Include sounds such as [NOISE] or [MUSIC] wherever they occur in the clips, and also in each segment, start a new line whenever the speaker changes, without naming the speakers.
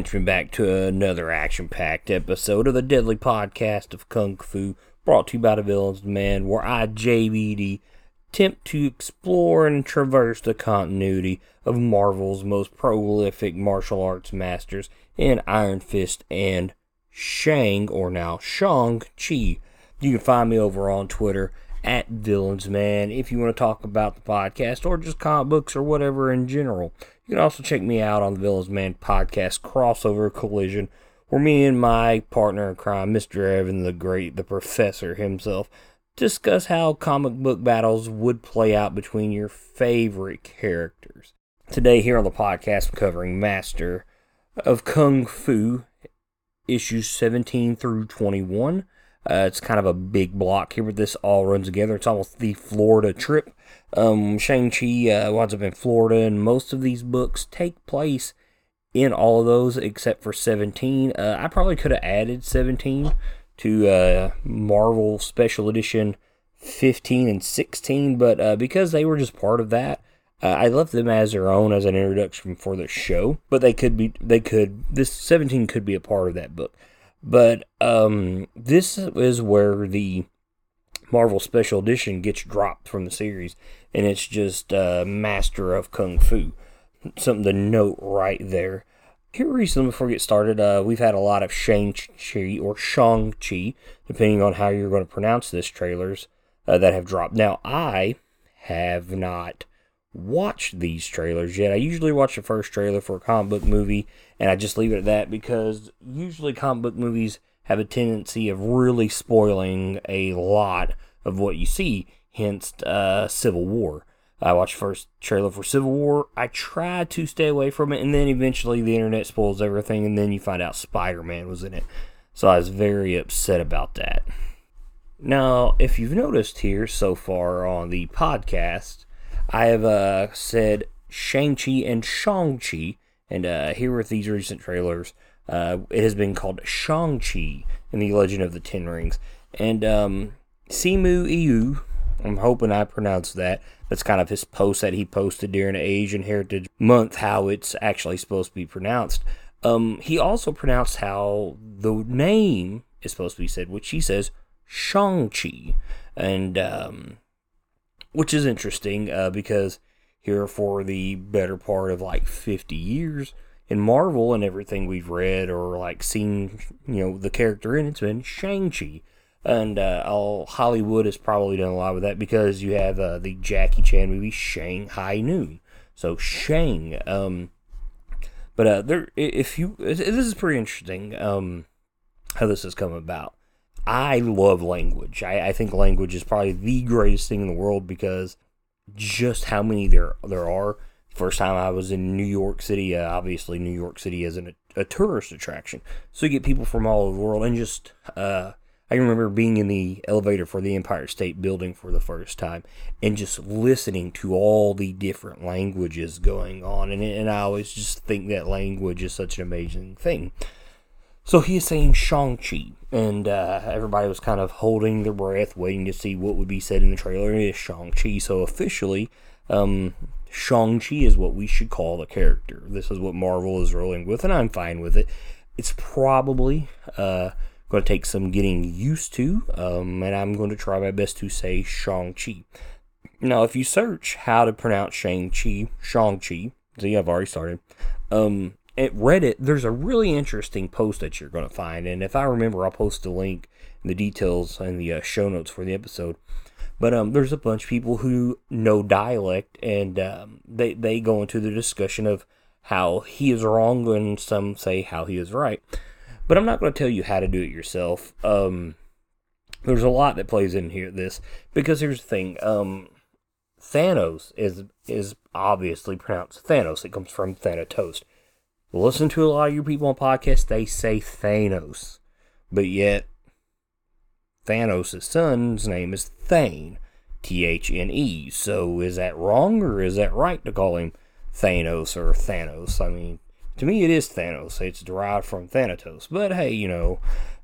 Henchmen, back to another action packed episode of the Deadly Podcast of Kung Fu, brought to you by the Villains Man, where I, JBD, attempt to explore and traverse the continuity of Marvel's most prolific martial arts masters in Iron Fist and Shang, or now Shang-Chi. You can find me over on Twitter at Villains Man if you want to talk about the podcast or just comic books or whatever in general. You can also check me out on the Villains Man podcast crossover collision, where me and my partner in crime, Mr. Evan the Great, the Professor himself, discuss how comic book battles would play out between your favorite characters. Today, here on the podcast, I'm covering Master of Kung Fu, issues 17 through 21. Uh, it's kind of a big block here, but this all runs together. It's almost the Florida trip. Um, Shang-Chi uh, winds up in Florida, and most of these books take place in all of those except for 17. Uh, I probably could have added 17 to uh, Marvel Special Edition 15 and 16, but uh, because they were just part of that, uh, I left them as their own as an introduction for the show. But they could be, they could, this 17 could be a part of that book. But um, this is where the Marvel Special Edition gets dropped from the series, and it's just uh, Master of Kung Fu. Something to note right there. Here recently, before we get started, uh, we've had a lot of Shang-Chi or Shang-Chi, depending on how you're going to pronounce this, trailers uh, that have dropped. Now, I have not watched these trailers yet. I usually watch the first trailer for a comic book movie, and I just leave it at that because usually comic book movies have a tendency of really spoiling a lot of what you see, hence uh, Civil War. I watched first trailer for Civil War. I tried to stay away from it, and then eventually the internet spoils everything, and then you find out Spider Man was in it. So I was very upset about that. Now, if you've noticed here so far on the podcast, I have uh, said Shang-Chi and Shang-Chi, and uh, here with these recent trailers, uh, it has been called Shang-Chi in the Legend of the Ten Rings. And um, Simu Liu, I'm hoping I pronounced that. That's kind of his post that he posted during Asian Heritage Month, how it's actually supposed to be pronounced. Um, he also pronounced how the name is supposed to be said, which he says Shang-Chi. And um, which is interesting uh, because here for the better part of like 50 years in Marvel and everything we've read or like seen, you know, the character in it's been Shang-Chi. And uh, all Hollywood has probably done a lot with that because you have uh, the Jackie Chan movie Shanghai Noon. So Shang. Um, but uh, there, if you, this is pretty interesting. Um, how this has come about. I love language. I, I think language is probably the greatest thing in the world because just how many there there are. First time I was in New York City, uh, obviously New York City is an, a tourist attraction, so you get people from all over the world. And just uh, I remember being in the elevator for the Empire State Building for the first time, and just listening to all the different languages going on. And and I always just think that language is such an amazing thing. So he is saying Shang-Chi, and uh, everybody was kind of holding their breath, waiting to see what would be said in the trailer. It is Shang-Chi, so officially, um, Shang-Chi is what we should call the character. This is what Marvel is rolling with, and I'm fine with it. It's probably uh, going to take some getting used to, um, and I'm going to try my best to say Shang-Chi. Now, if you search how to pronounce Shang-Chi, Shang-Chi, see, I've already started. Um, at Reddit, there's a really interesting post that you're going to find, and if I remember, I'll post the link in the details in the uh, show notes for the episode. But um, there's a bunch of people who know dialect, and um, they they go into the discussion of how he is wrong, and some say how he is right. But I'm not going to tell you how to do it yourself. Um, there's a lot that plays in here this because here's the thing. Um, Thanos is is obviously pronounced Thanos. It comes from Thanatos listen to a lot of your people on podcasts, they say Thanos. But yet, Thanos' son's name is Thane. T H N E. So is that wrong or is that right to call him Thanos or Thanos? I mean, to me it is Thanos. It's derived from Thanatos. But hey, you know,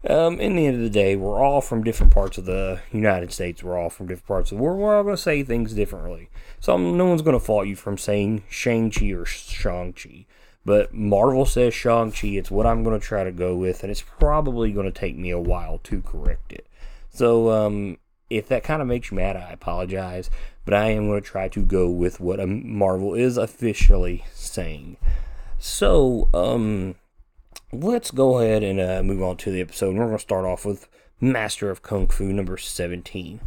um, in the end of the day, we're all from different parts of the United States. We're all from different parts of the world. We're all going to say things differently. So no one's going to fault you from saying Shang-Chi or Shang-Chi. But Marvel says Shang-Chi. It's what I'm going to try to go with, and it's probably going to take me a while to correct it. So, um, if that kind of makes you mad, I apologize. But I am going to try to go with what Marvel is officially saying. So, um, let's go ahead and uh, move on to the episode. We're going to start off with Master of Kung Fu number 17.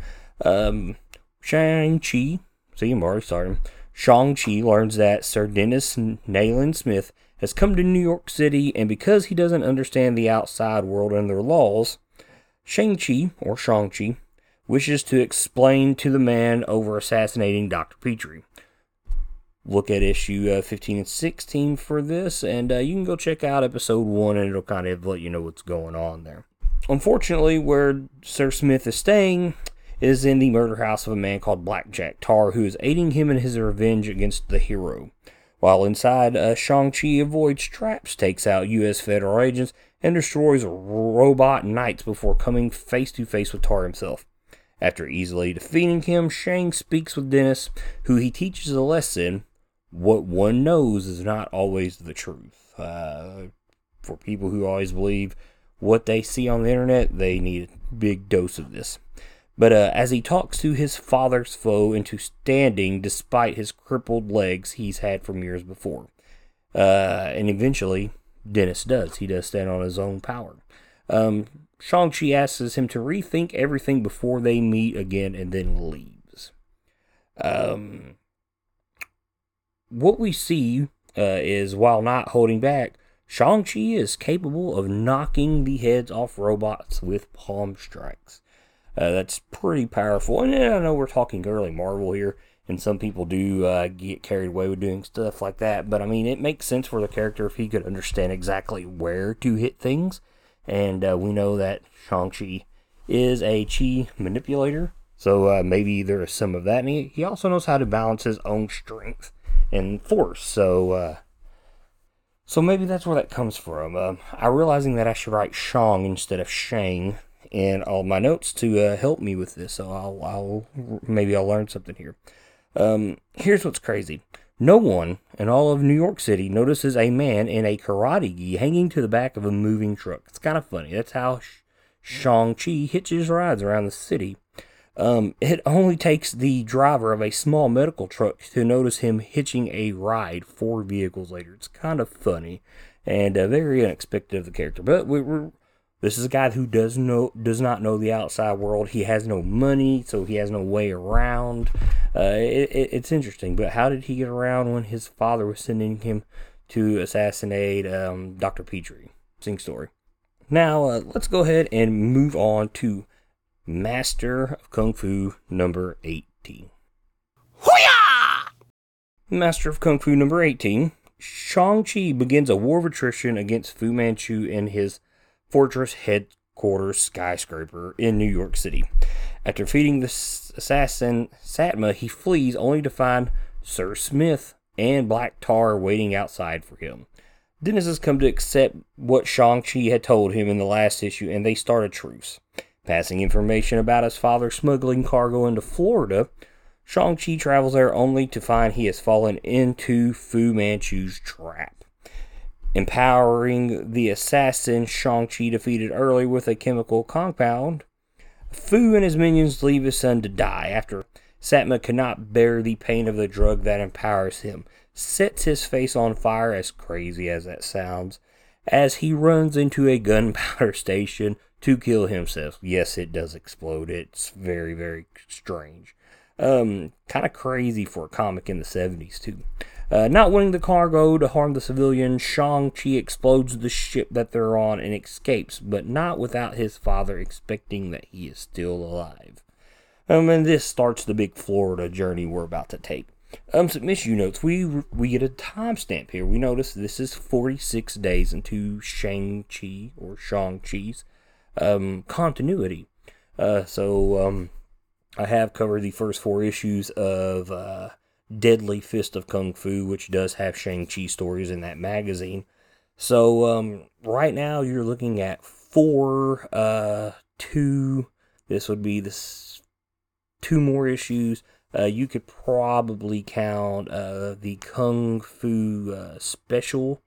Um, Shang-Chi, see, I'm already starting. Shang-Chi learns that Sir Denis Nayland Smith has come to New York City, and because he doesn't understand the outside world and their laws, Shang-Chi, or Shang-Chi, wishes to explain to the man over assassinating Dr. Petrie. Look at issue uh, 15 and 16 for this, and uh, you can go check out episode 1, and it'll kind of let you know what's going on there. Unfortunately, where Sir Smith is staying is in the murder house of a man called Blackjack Tarr, who is aiding him in his revenge against the hero. While inside, uh, Shang-Chi avoids traps, takes out U.S. federal agents, and destroys robot knights before coming face to face with Tarr himself. After easily defeating him, Shang speaks with Denis, who he teaches a lesson. What one knows is not always the truth. Uh, for people who always believe what they see on the internet, they need a big dose of this. But uh, as he talks to his father's foe into standing despite his crippled legs he's had from years before. Uh, and eventually, Denis does. He does stand on his own power. Um, Shang-Chi asks him to rethink everything before they meet again and then leaves. Um, what we see uh, is while not holding back, Shang-Chi is capable of knocking the heads off robots with palm strikes. Uh, that's pretty powerful. And I know we're talking early Marvel here, and some people do uh, get carried away with doing stuff like that. But I mean, it makes sense for the character if he could understand exactly where to hit things. And uh, we know that Shang-Chi is a chi manipulator, so uh, maybe there is some of that. And he, he also knows how to balance his own strength and force. So, uh, so maybe that's where that comes from. I'm realizing that I should write Shang instead of Shang and all my notes to uh, help me with this. So I'll, I'll maybe I'll learn something here. Um, here's what's crazy. No one in all of New York City notices a man in a karate gi hanging to the back of a moving truck. It's kind of funny. That's how Shang-Chi hitches rides around the city. Um, it only takes the driver of a small medical truck to notice him hitching a ride four vehicles later. It's kind of funny and uh, very unexpected of the character. But we, are this is a guy who does know does not know the outside world. He has no money, so he has no way around. Uh, it, it, it's interesting, but how did he get around when his father was sending him to assassinate um, Dr. Petrie? Sing story. Now uh, let's go ahead and move on to Master of Kung Fu number eighteen. Hoo-yah! Master of Kung Fu number eighteen. Shang Chi begins a war of attrition against Fu Manchu and his Fortress headquarters skyscraper in New York City. After defeating the assassin Satma, he flees only to find Sir Smith and Black Tarr waiting outside for him. Denis has come to accept what Shang-Chi had told him in the last issue, and they start a truce. Passing information about his father smuggling cargo into Florida, Shang-Chi travels there only to find he has fallen into Fu Manchu's trap empowering the assassin Shang-Chi defeated early with a chemical compound. Fu and his minions leave his son to die after Satma cannot bear the pain of the drug that empowers him, sets his face on fire, as crazy as that sounds, as he runs into a gunpowder [LAUGHS] station to kill himself. Yes, it does explode. It's very, very strange. Um, kind of crazy for a comic in the 70s, too. Uh, not wanting the cargo to harm the civilians, Shang-Chi explodes the ship that they're on and escapes, but not without his father expecting that he is still alive. Um, and this starts the big Florida journey we're about to take. Um, issue notes. We we get a timestamp here. We notice this is 46 days into Shang-Chi or Shang-Chi's um, continuity. Uh, so um, I have covered the first four issues of uh, Deadly Fist of Kung Fu, which does have Shang-Chi stories in that magazine. So um, right now you're looking at four, uh, two. This would be this two more issues. Uh, you could probably count uh, the Kung Fu uh, special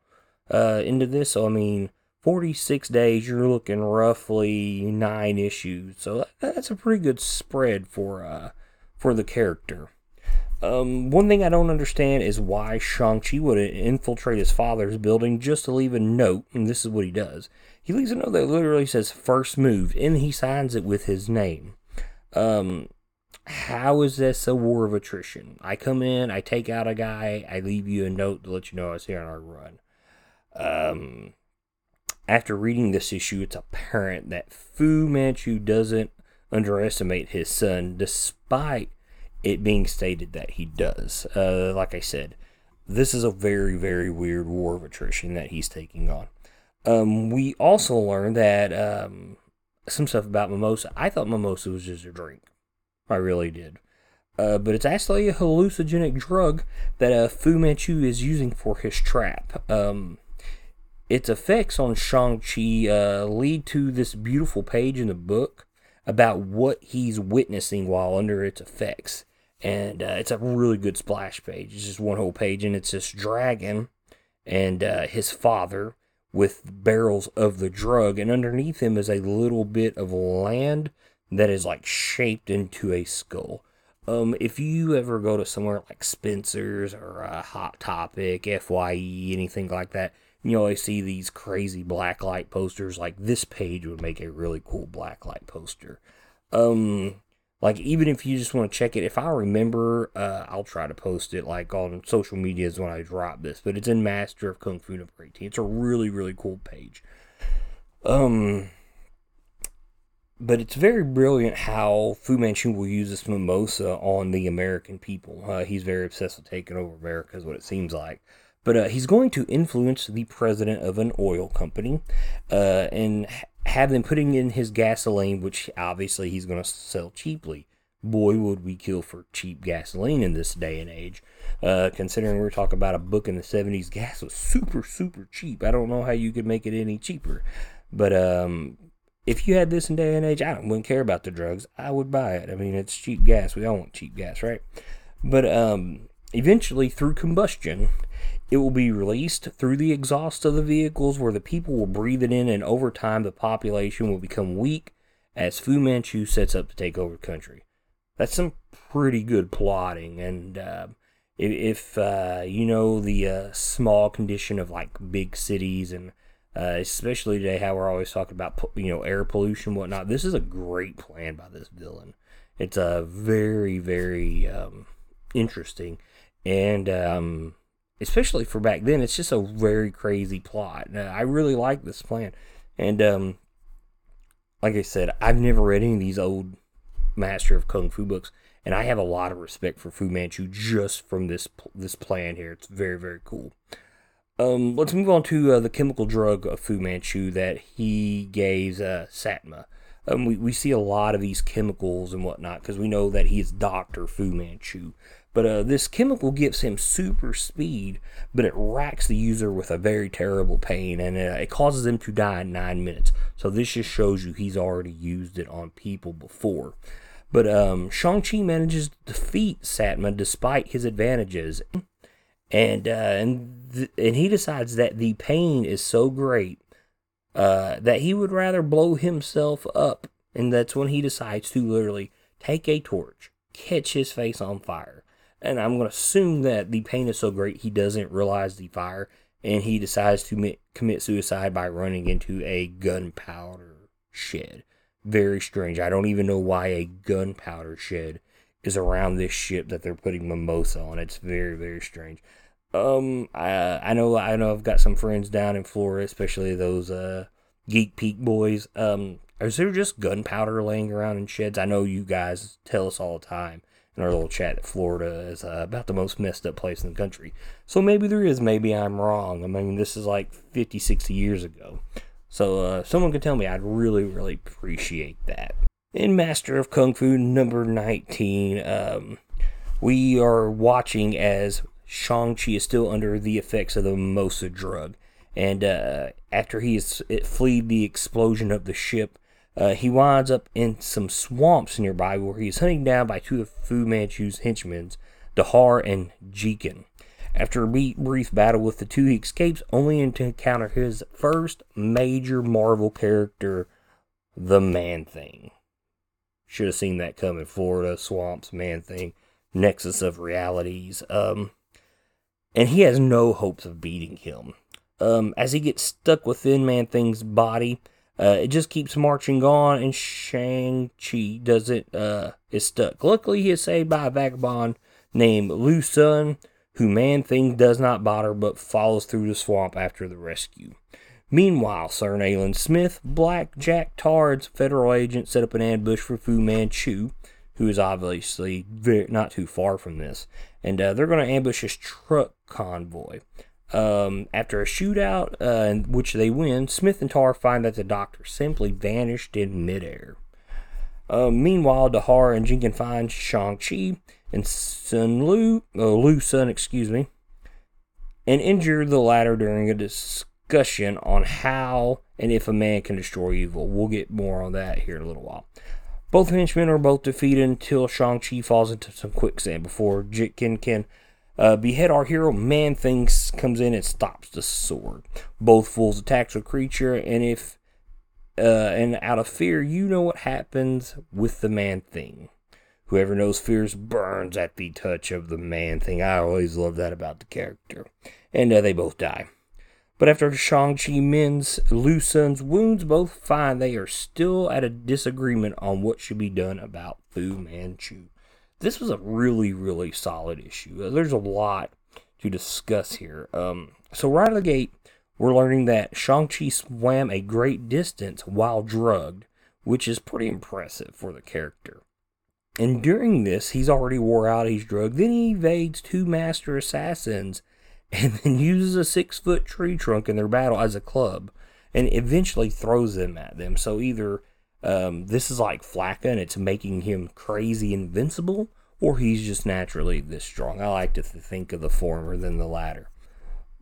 uh, into this. So, I mean, 46 days, you're looking roughly nine issues. So that's a pretty good spread for uh, for the character. Um, one thing I don't understand is why Shang-Chi would infiltrate his father's building just to leave a note, and this is what he does. He leaves a note that literally says first move, and he signs it with his name. Um, how is this a war of attrition? I come in, I take out a guy, I leave you a note to let you know I was here on our run. Um, after reading this issue, it's apparent that Fu Manchu doesn't underestimate his son, despite it being stated that he does. Uh, like I said, this is a very, very weird war of attrition that he's taking on. Um, we also learned that um, some stuff about mimosa. I thought mimosa was just a drink. I really did. Uh, but it's actually a hallucinogenic drug that uh, Fu Manchu is using for his trap. Um, its effects on Shang-Chi uh, lead to this beautiful page in the book about what he's witnessing while under its effects. And uh, it's a really good splash page. It's just one whole page, and it's this dragon and uh, his father with barrels of the drug. And underneath him is a little bit of land that is like shaped into a skull. Um, if you ever go to somewhere like Spencer's or uh, Hot Topic, FYE, anything like that, you always see these crazy blacklight posters. Like this page would make a really cool blacklight poster. Um, like even if you just want to check it, if I remember, uh, I'll try to post it like on social medias when I drop this. But it's in Master of Kung Fu number 18. It's a really really cool page. Um, but it's very brilliant how Fu Manchu will use this mimosa on the American people. Uh, he's very obsessed with taking over America, is what it seems like. But uh, he's going to influence the president of an oil company uh, and have them putting in his gasoline, which obviously he's going to sell cheaply. Boy, would we kill for cheap gasoline in this day and age. Uh, considering we're talking about a book in the 70s, gas was super, super cheap. I don't know how you could make it any cheaper. But um, if you had this in day and age, I wouldn't care about the drugs. I would buy it. I mean, it's cheap gas. We all want cheap gas, right? But um, eventually, through combustion, it will be released through the exhaust of the vehicles where the people will breathe it in, and over time, the population will become weak as Fu Manchu sets up to take over the country. That's some pretty good plotting, and uh, if, uh, you know the uh, small condition of like big cities, and uh, especially today, how we're always talking about you know air pollution, whatnot, this is a great plan by this villain. It's a very, very um, interesting, and um, especially for back then, it's just a very crazy plot. I really like this plan, and um, like I said, I've never read any of these old Master of Kung Fu books, and I have a lot of respect for Fu Manchu just from this this plan here. It's very very cool. Um, let's move on to uh, the chemical drug of Fu Manchu that he gave uh, Satma. Um, we, we see a lot of these chemicals and whatnot because we know that he is Dr. Fu Manchu. But uh, this chemical gives him super speed, but it racks the user with a very terrible pain, and uh, it causes him to die in nine minutes. So this just shows you he's already used it on people before. But um, Shang-Chi manages to defeat Satma despite his advantages. And, uh, and, th- and he decides that the pain is so great uh, that he would rather blow himself up. And that's when he decides to literally take a torch, catch his face on fire, and I'm going to assume that the pain is so great he doesn't realize the fire and he decides to commit suicide by running into a gunpowder shed. Very strange. I don't even know why a gunpowder shed is around this ship that they're putting mimosa on. It's very, very strange. Um, I I know I know I've got some friends down in Florida, especially those uh Geek Peak boys. Um, is there just gunpowder laying around in sheds? I know you guys tell us all the time in our little chat that Florida is uh, about the most messed up place in the country. So maybe there is, maybe I'm wrong. I mean, this is like 50, 60 years ago. So uh, someone could tell me, I'd really, really appreciate that. In Master of Kung Fu number 19, um, we are watching as Shang-Chi is still under the effects of the Mimosa drug. And uh, after he has fled the explosion of the ship, uh, he winds up in some swamps nearby where he is hunted down by two of Fu Manchu's henchmen, Dahar and Jikin. After a brief battle with the two, he escapes only to encounter his first major Marvel character, the Man Thing. Should have seen that coming. Florida, swamps, Man Thing, nexus of realities. Um, and he has no hopes of beating him. Um, as he gets stuck within Man Thing's body, uh, it just keeps marching on, and Shang-Chi doesn't, uh, is stuck. Luckily, he is saved by a vagabond named Lu Sun, who Man Thing does not bother but follows through the swamp after the rescue. Meanwhile, Sir Nayland Smith, Black Jack Tarr's federal agent, set up an ambush for Fu Manchu, who is obviously very, not too far from this, and uh, they're going to ambush his truck convoy. Um, after a shootout, uh, in which they win, Smith and Tarr find that the doctor simply vanished in midair. Uh, meanwhile, Dahar and Jinkin find Shang-Chi and Sun Lu, uh, Lu Sun, excuse me, and injure the latter during a discussion on how and if a man can destroy evil. We'll get more on that here in a little while. Both henchmen are both defeated until Shang-Chi falls into some quicksand before Jinkin can uh, behead our hero. Man Things comes in and stops the sword. Both fools attacks a creature, and if uh, and out of fear, you know what happens with the Man Thing. Whoever knows fears burns at the touch of the Man Thing. I always love that about the character. And uh, they both die. But after Shang-Chi mends Lu Sun's wounds, both find they are still at a disagreement on what should be done about Fu Manchu this was a really, really solid issue. Uh, there's a lot to discuss here. Um, so, right out of the gate, we're learning that Shang-Chi swam a great distance while drugged, which is pretty impressive for the character. And during this, he's already wore out, he's drugged. Then he evades two master assassins [LAUGHS] and then uses a six foot tree trunk in their battle as a club and eventually throws them at them. So either um, this is like flakka and it's making him crazy invincible, or he's just naturally this strong. I like to think of the former than the latter.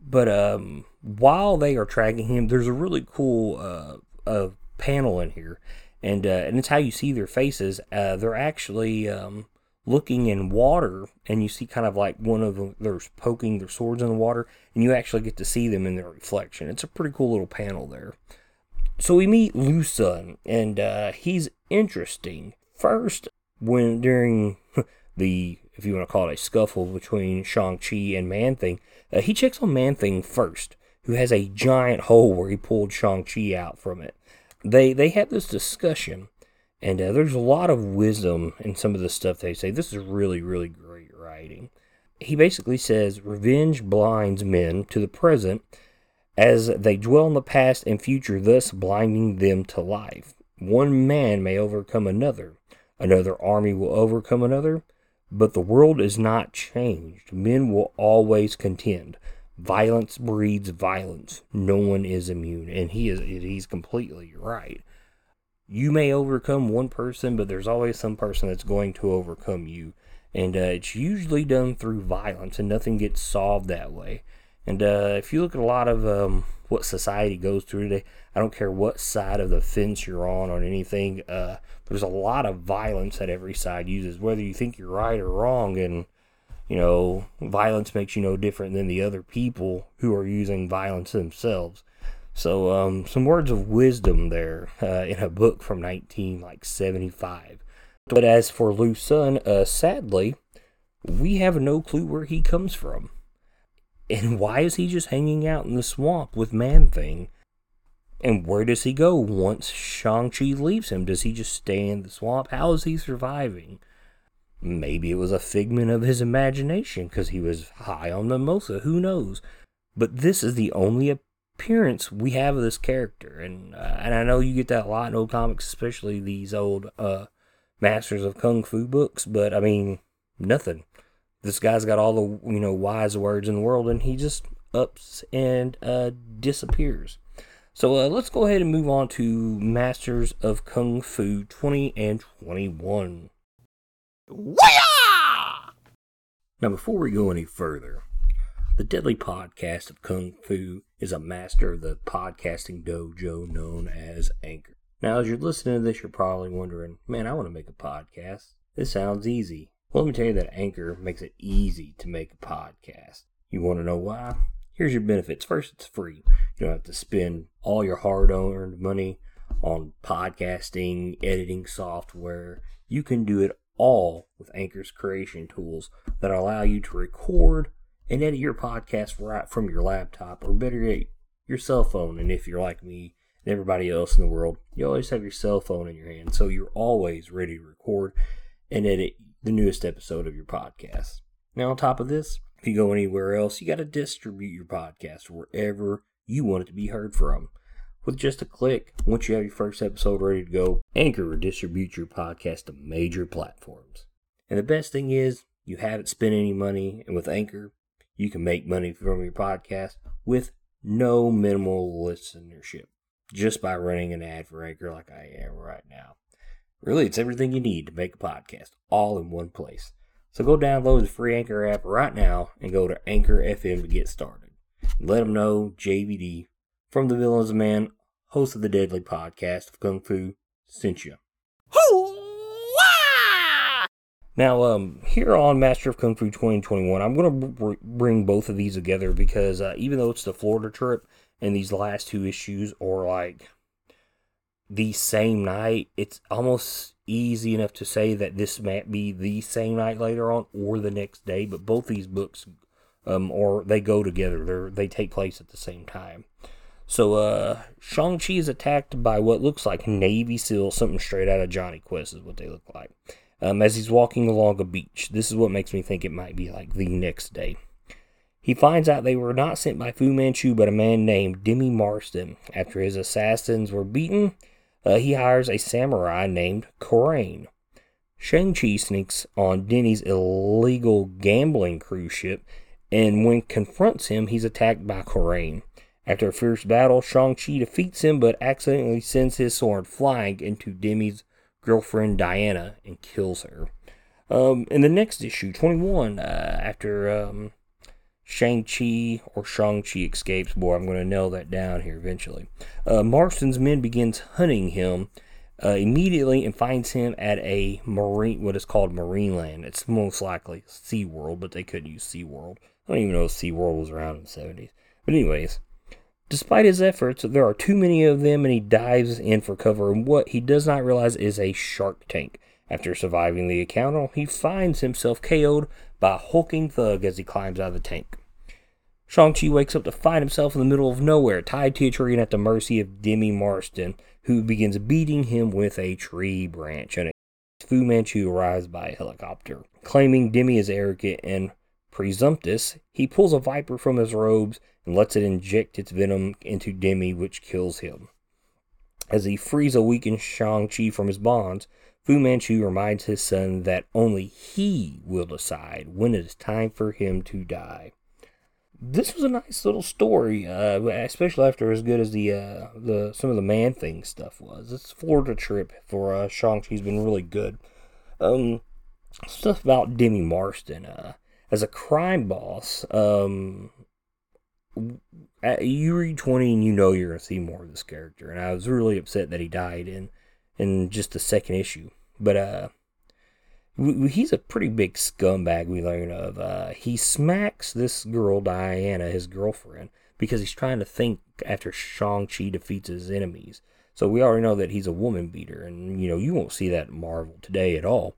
But um, while they are tracking him, there's a really cool uh, uh, panel in here, and uh, and it's how you see their faces. Uh, they're actually um, looking in water, and you see kind of like one of them. They're poking their swords in the water, and you actually get to see them in their reflection. It's a pretty cool little panel there. So we meet Lu Sun, and uh, he's interesting. First, when during [LAUGHS] the, if you want to call it a scuffle between Shang-Chi and Man-Thing, uh, he checks on Man-Thing first, who has a giant hole where he pulled Shang-Chi out from it. They, they have this discussion, and uh, there's a lot of wisdom in some of the stuff they say. This is really, really great writing. He basically says, Revenge blinds men to the present as they dwell in the past and future, thus blinding them to life. One man may overcome another, another army will overcome another, but the world is not changed. Men will always contend. Violence breeds violence. No one is immune, and he is he's completely right. You may overcome one person, but there's always some person that's going to overcome you, and uh, it's usually done through violence, and nothing gets solved that way. And uh, if you look at a lot of um, what society goes through today, I don't care what side of the fence you're on or anything, uh, there's a lot of violence that every side uses, whether you think you're right or wrong. And, you know, violence makes you no different than the other people who are using violence themselves. So, um, some words of wisdom there uh, in a book from 1975. But as for Lu Sun, uh, sadly, we have no clue where he comes from. And why is he just hanging out in the swamp with Man Thing? And where does he go once Shang-Chi leaves him? Does he just stay in the swamp? How is he surviving? Maybe it was a figment of his imagination because he was high on mimosa. Who knows? But this is the only appearance we have of this character. And, uh, and I know you get that a lot in old comics, especially these old uh, Masters of Kung Fu books. But I mean, nothing this guy's got all the you know wise words in the world, and he just ups and uh, disappears. So uh, let's go ahead and move on to Masters of Kung Fu 20 and 21. Now, before we go any further, the Deadly Podcast of Kung Fu is a master of the podcasting dojo known as Anchor. Now, as you're listening to this, you're probably wondering, man, I want to make a podcast. This sounds easy. Well, let me tell you that Anchor makes it easy to make a podcast. You want to know why? Here's your benefits. First, it's free. You don't have to spend all your hard earned money on podcasting, editing software. You can do it all with Anchor's creation tools that allow you to record and edit your podcast right from your laptop or better yet, your cell phone. And if you're like me and everybody else in the world, you always have your cell phone in your hand. So you're always ready to record and edit the newest episode of your podcast. Now, on top of this, if you go anywhere else, you got to distribute your podcast wherever you want it to be heard from. With just a click, once you have your first episode ready to go, Anchor will distribute your podcast to major platforms. And the best thing is, you haven't spent any money, and with Anchor, you can make money from your podcast with no minimal listenership just by running an ad for Anchor like I am right now. Really, it's everything you need to make a podcast all in one place. So go download the free Anchor app right now and go to Anchor FM to get started. Let them know JVD from the Villains Man, host of the Deadly Podcast of Kung Fu, sent you. Now, um, here on Master of Kung Fu 2021, I'm going to br- bring both of these together because uh, even though it's the Florida trip and these last two issues are like the same night, it's almost easy enough to say that this might be the same night later on or the next day. But both these books, um, or they go together. They they take place at the same time. So, uh, Shang-Chi is attacked by what looks like Navy SEAL, something straight out of Jonny Quest is what they look like um, as he's walking along a beach. This is what makes me think it might be like the next day. He finds out they were not sent by Fu Manchu, but a man named Demi Marston. After his assassins were beaten, uh, he hires a samurai named Korain. Shang-Chi sneaks on Denny's illegal gambling cruise ship, and when confronts him, he's attacked by Korain. After a fierce battle, Shang-Chi defeats him, but accidentally sends his sword flying into Demi's girlfriend Diana and kills her. Um, in the next issue, 21, uh, after um, Shang-Chi or Shang-Chi escapes, boy, I'm going to nail that down here eventually. Uh, Marston's men begins hunting him uh, immediately and finds him at a marine, what is called Marine Land. It's most likely SeaWorld, but they couldn't use SeaWorld. I don't even know if SeaWorld was around in the 70s. But anyways, Despite his efforts, there are too many of them and he dives in for cover in what he does not realize is a shark tank. After surviving the encounter, he finds himself KO'd by a hulking thug as he climbs out of the tank. Shang-Chi wakes up to find himself in the middle of nowhere, tied to a tree and at the mercy of Demi Marston, who begins beating him with a tree branch. And Fu Manchu arrives by helicopter. Claiming Demi is arrogant and presumptuous, he pulls a viper from his robes and lets it inject its venom into Demi, which kills him. As he frees a weakened Shang-Chi from his bonds, Fu Manchu reminds his son that only he will decide when it is time for him to die. This was a nice little story, uh, especially after as good as the uh, the some of the Man Thing stuff was. This Florida trip for uh, Shang-Chi's been really good. Um, stuff about Demi Marston. Uh, as a crime boss, um, you read 20 and you know you're to see more of this character. And I was really upset that he died in, in just the second issue. But, uh, he's a pretty big scumbag we learn of. Uh, he smacks this girl, Diana, his girlfriend, because he's trying to think after Shang-Chi defeats his enemies. So we already know that he's a woman beater, and you know, you won't see that Marvel today at all.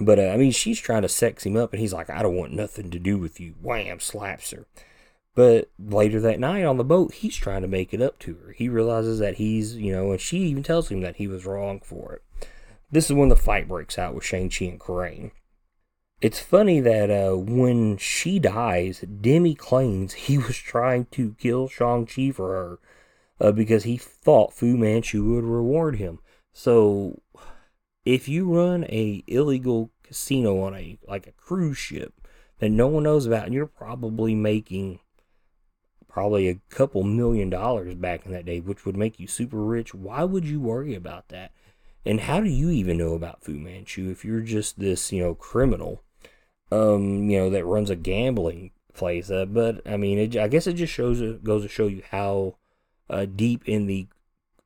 But uh, I mean, she's trying to sex him up, and he's like, I don't want nothing to do with you. Wham, slaps her. But later that night on the boat, he's trying to make it up to her. He realizes that he's, you know, and she even tells him that he was wrong for it. This is when the fight breaks out with Shang-Chi and Korain. It's funny that uh, when she dies, Demi claims he [LAUGHS] was trying to kill Shang-Chi for her uh, because he thought Fu Manchu would reward him. So, if you run a illegal casino on a like a cruise ship that no one knows about, and you're probably making probably a couple million dollars back in that day, which would make you super rich. Why would you worry about that? And how do you even know about Fu Manchu if you're just this, you know, criminal, um, you know, that runs a gambling place? Uh, but I mean, it, I guess it just shows it goes to show you how uh, deep in the,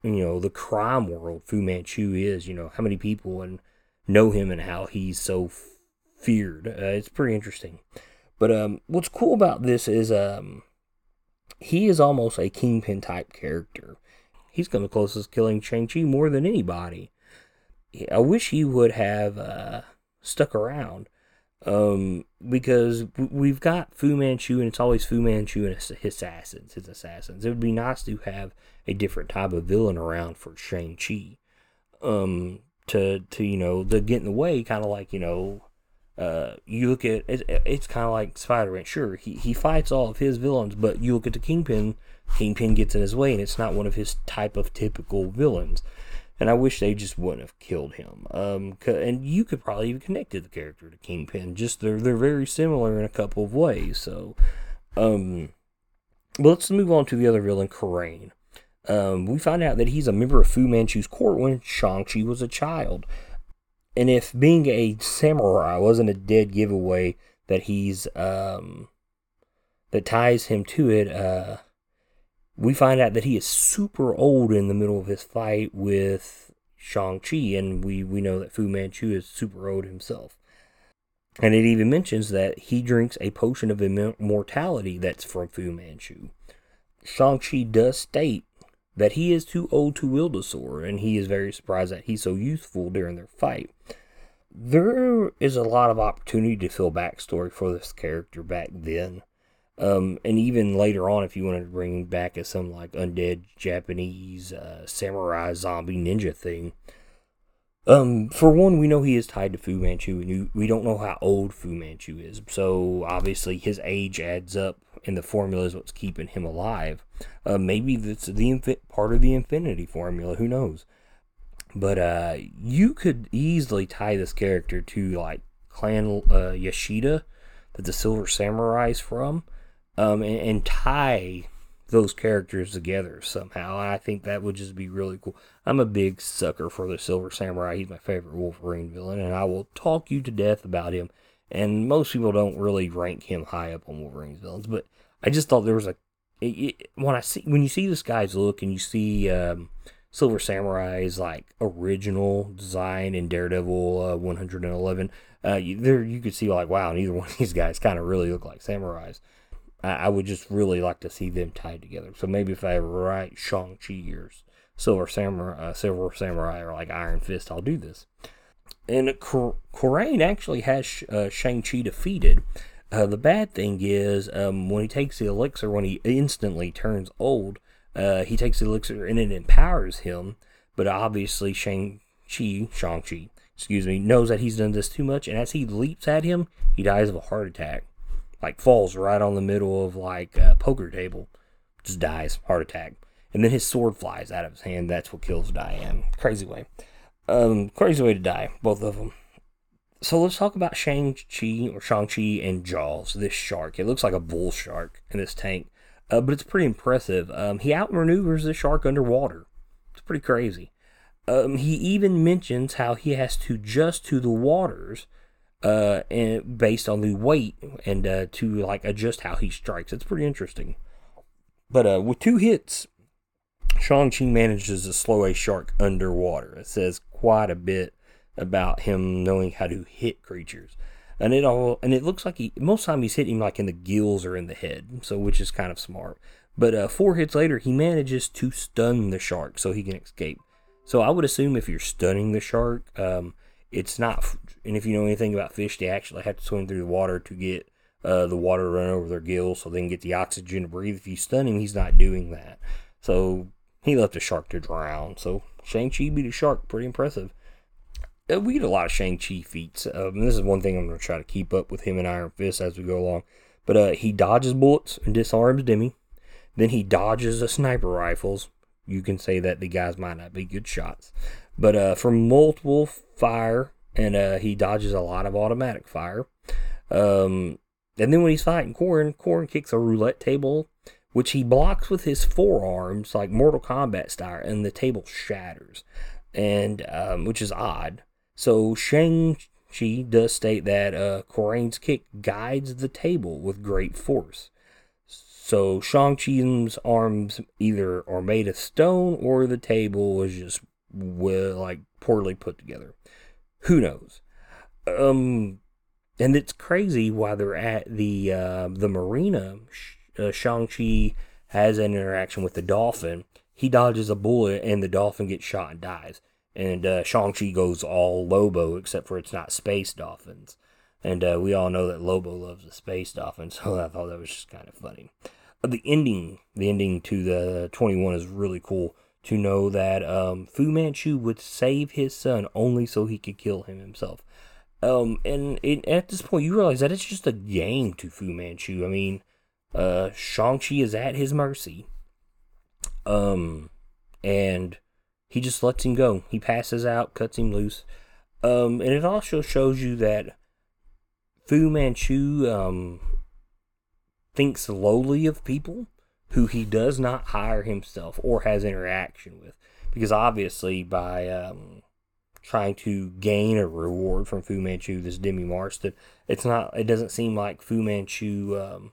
you know, the crime world Fu Manchu is. You know, how many people and know him and how he's so feared. Uh, it's pretty interesting. But um, what's cool about this is um, he is almost a kingpin type character. He's come the closest killing Shang Chi more than anybody. I wish he would have uh, stuck around um, because we've got Fu Manchu, and it's always Fu Manchu and his assassins. His assassins. It would be nice to have a different type of villain around for Shang Chi. Um, to to you know to get in the way, kind of like you know, uh, you look at it, it's kind of like Spider Man. Sure, he he fights all of his villains, but you look at the Kingpin. Kingpin gets in his way, and it's not one of his type of typical villains and I wish they just wouldn't have killed him. Um, and you could probably even connect the character to Kingpin. Just they're they're very similar in a couple of ways. So, um, but let's move on to the other villain, Karain. Um, we find out that he's a member of Fu Manchu's court when Shang-Chi was a child. And if being a samurai wasn't a dead giveaway that he's um, that ties him to it, uh, we find out that he is super old in the middle of his fight with Shang-Chi, and we, we know that Fu Manchu is super old himself. And it even mentions that he drinks a potion of immortality that's from Fu Manchu. Shang-Chi does state that he is too old to wield a sword, and he is very surprised that he's so youthful during their fight. There is a lot of opportunity to fill backstory for this character back then. Um, and even later on, if you wanted to bring back a some like undead Japanese uh, samurai zombie ninja thing, um, for one, we know he is tied to Fu Manchu, and we don't know how old Fu Manchu is. So obviously, his age adds up, and the formula is what's keeping him alive. Uh, maybe that's the infi- part of the Infinity Formula. Who knows? But uh, you could easily tie this character to like Clan uh, Yashida, that the Silver Samurai is from um, and, and tie those characters together somehow. I think that would just be really cool. I'm a big sucker for the Silver Samurai. He's my favorite Wolverine villain, and I will talk you to death about him. And most people don't really rank him high up on Wolverine's villains, but I just thought there was a it, it, when I see when you see this guy's look and you see um, Silver Samurai's like original design in Daredevil uh, 111, uh, you, there you could see like wow, neither [LAUGHS] one of these guys kind of really look like samurais. I, I, would just really like to see them tied together. So maybe if I write Shang Chi years. Silver Samurai, uh, Silver Samurai, or like Iron Fist, I'll do this. And Karain actually has uh, Shang Chi defeated. Uh, the bad thing is um, when he takes the elixir, when he instantly turns old, uh, he takes the elixir and it empowers him. But obviously, Shang Chi, Shang Chi, excuse me, knows that he's done this too much, and as he leaps at him, he dies of a heart attack like falls right on the middle of like a poker table, just dies, heart attack. And then his sword flies out of his hand. That's what kills Diane. Crazy way. Um, crazy way to die, both of them. So let's talk about Shang-Chi or Shang-Chi and Jaws, this shark. It looks like a bull shark in this tank, uh, but it's pretty impressive. Um, he outmaneuvers the shark underwater. It's pretty crazy. Um, he even mentions how he has to adjust to the waters uh, and based on the weight and uh, to like adjust how he strikes. It's pretty interesting. But uh, with two hits, Shang Chi manages to slow a shark underwater. It says quite a bit about him knowing how to hit creatures. And it all and it looks like he most time he's hitting like in the gills or in the head, so which is kind of smart. But uh, four hits later, he manages to stun the shark so he can escape. So I would assume if you're stunning the shark, um, it's not. And if you know anything about fish, they actually have to swim through the water to get uh, the water run over their gills so they can get the oxygen to breathe. If you stun him, he's not doing that. So he left a shark to drown. So Shang-Chi beat a shark. Pretty impressive. Uh, we get a lot of Shang-Chi feats. Um, this is one thing I'm going to try to keep up with him and Iron Fist as we go along. But uh, he dodges bullets and disarms Demi. Then he dodges the sniper rifles. You can say that the guys might not be good shots. But uh, from multiple fire, and uh, he dodges a lot of automatic fire. Um, and then when he's fighting Corrin, Corrin kicks a roulette table, which he blocks with his forearms, like Mortal Kombat style, and the table shatters, and um, which is odd. So Shang Chi does state that uh, Corrin's kick guides the table with great force. So Shang-Chi's arms either are made of stone or the table was just well, like poorly put together. Who knows? Um, and it's crazy why they're at the uh, the marina. Uh, Shang Chi has an interaction with the dolphin. He dodges a bullet, and the dolphin gets shot and dies. And uh, Shang Chi goes all Lobo, except for it's not space dolphins. And uh, we all know that Lobo loves the space dolphin, [LAUGHS] so I thought that was just kind of funny. Uh, the ending, the ending to the 21 is really cool to know that um, Fu Manchu would save his son only so he could kill him himself. Um, and it, at this point, you realize that it's just a game to Fu Manchu. I mean, uh, Shang-Chi is at his mercy. Um, and he just lets him go. He passes out, cuts him loose. Um, and it also shows you that Fu Manchu, um, thinks lowly of people who he does not hire himself or has interaction with. Because obviously, by um, trying to gain a reward from Fu Manchu, this Demi Marston, it's not. It doesn't seem like Fu Manchu, um,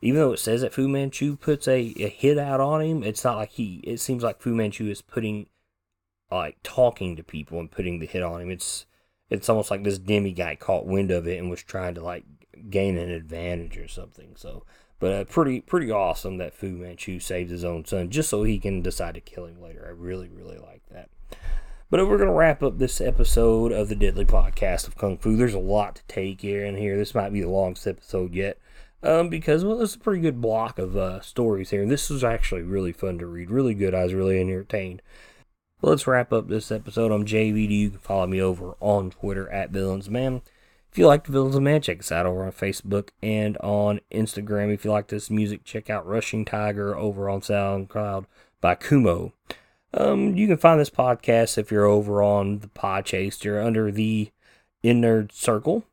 even though it says that Fu Manchu puts a, a hit out on him, it's not like he. It seems like Fu Manchu is putting, like talking to people and putting the hit on him. It's it's almost like this Demi guy caught wind of it and was trying to like gain an advantage or something. So but uh, pretty pretty awesome that Fu Manchu saves his own son just so he can decide to kill him later. I really really like that. But we're gonna wrap up this episode of the Deadly Podcast of Kung Fu. There's a lot to take here and here. This might be the longest episode yet. Um, because well, it's a pretty good block of uh, stories here. And this was actually really fun to read, really good. I was really entertained. Let's wrap up this episode. I'm JVD. You can follow me over on Twitter at Villains Man. If you like the Villains of Man, check us out over on Facebook and on Instagram. If you like this music, check out Rushing Tiger over on SoundCloud by Kumo. Um, you can find this podcast if you're over on the Podchaser under the Nerd Circle.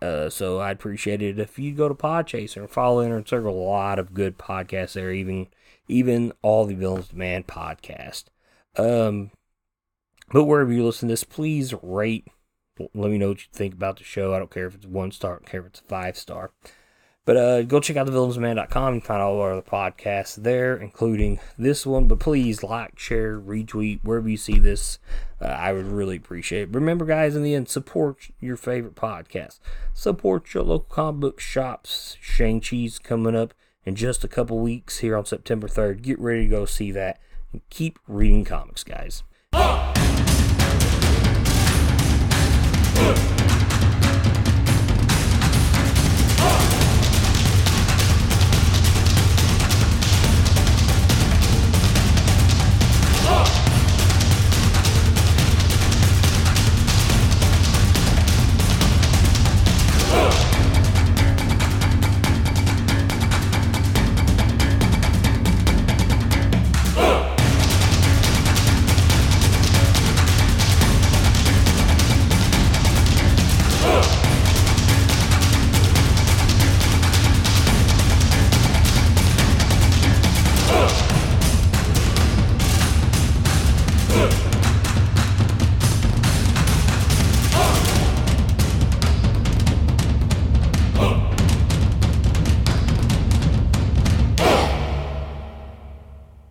Uh, so I'd appreciate it if you go to Podchaser and follow Nerd Circle. A lot of good podcasts there, even even all the Villains Demand podcast. Um, but wherever you listen to this, please rate, let me know what you think about the show. I don't care if it's one star, I don't care if it's five star. But uh, go check out thevillainsoman.com and find all our other podcasts there, including this one. But please like, share, retweet wherever you see this. Uh, I would really appreciate it. Remember, guys, in the end, support your favorite podcast. Support your local comic book shops. Shang-Chi's coming up in just a couple weeks here on September 3rd. Get ready to go see that. And keep reading comics, guys. Good.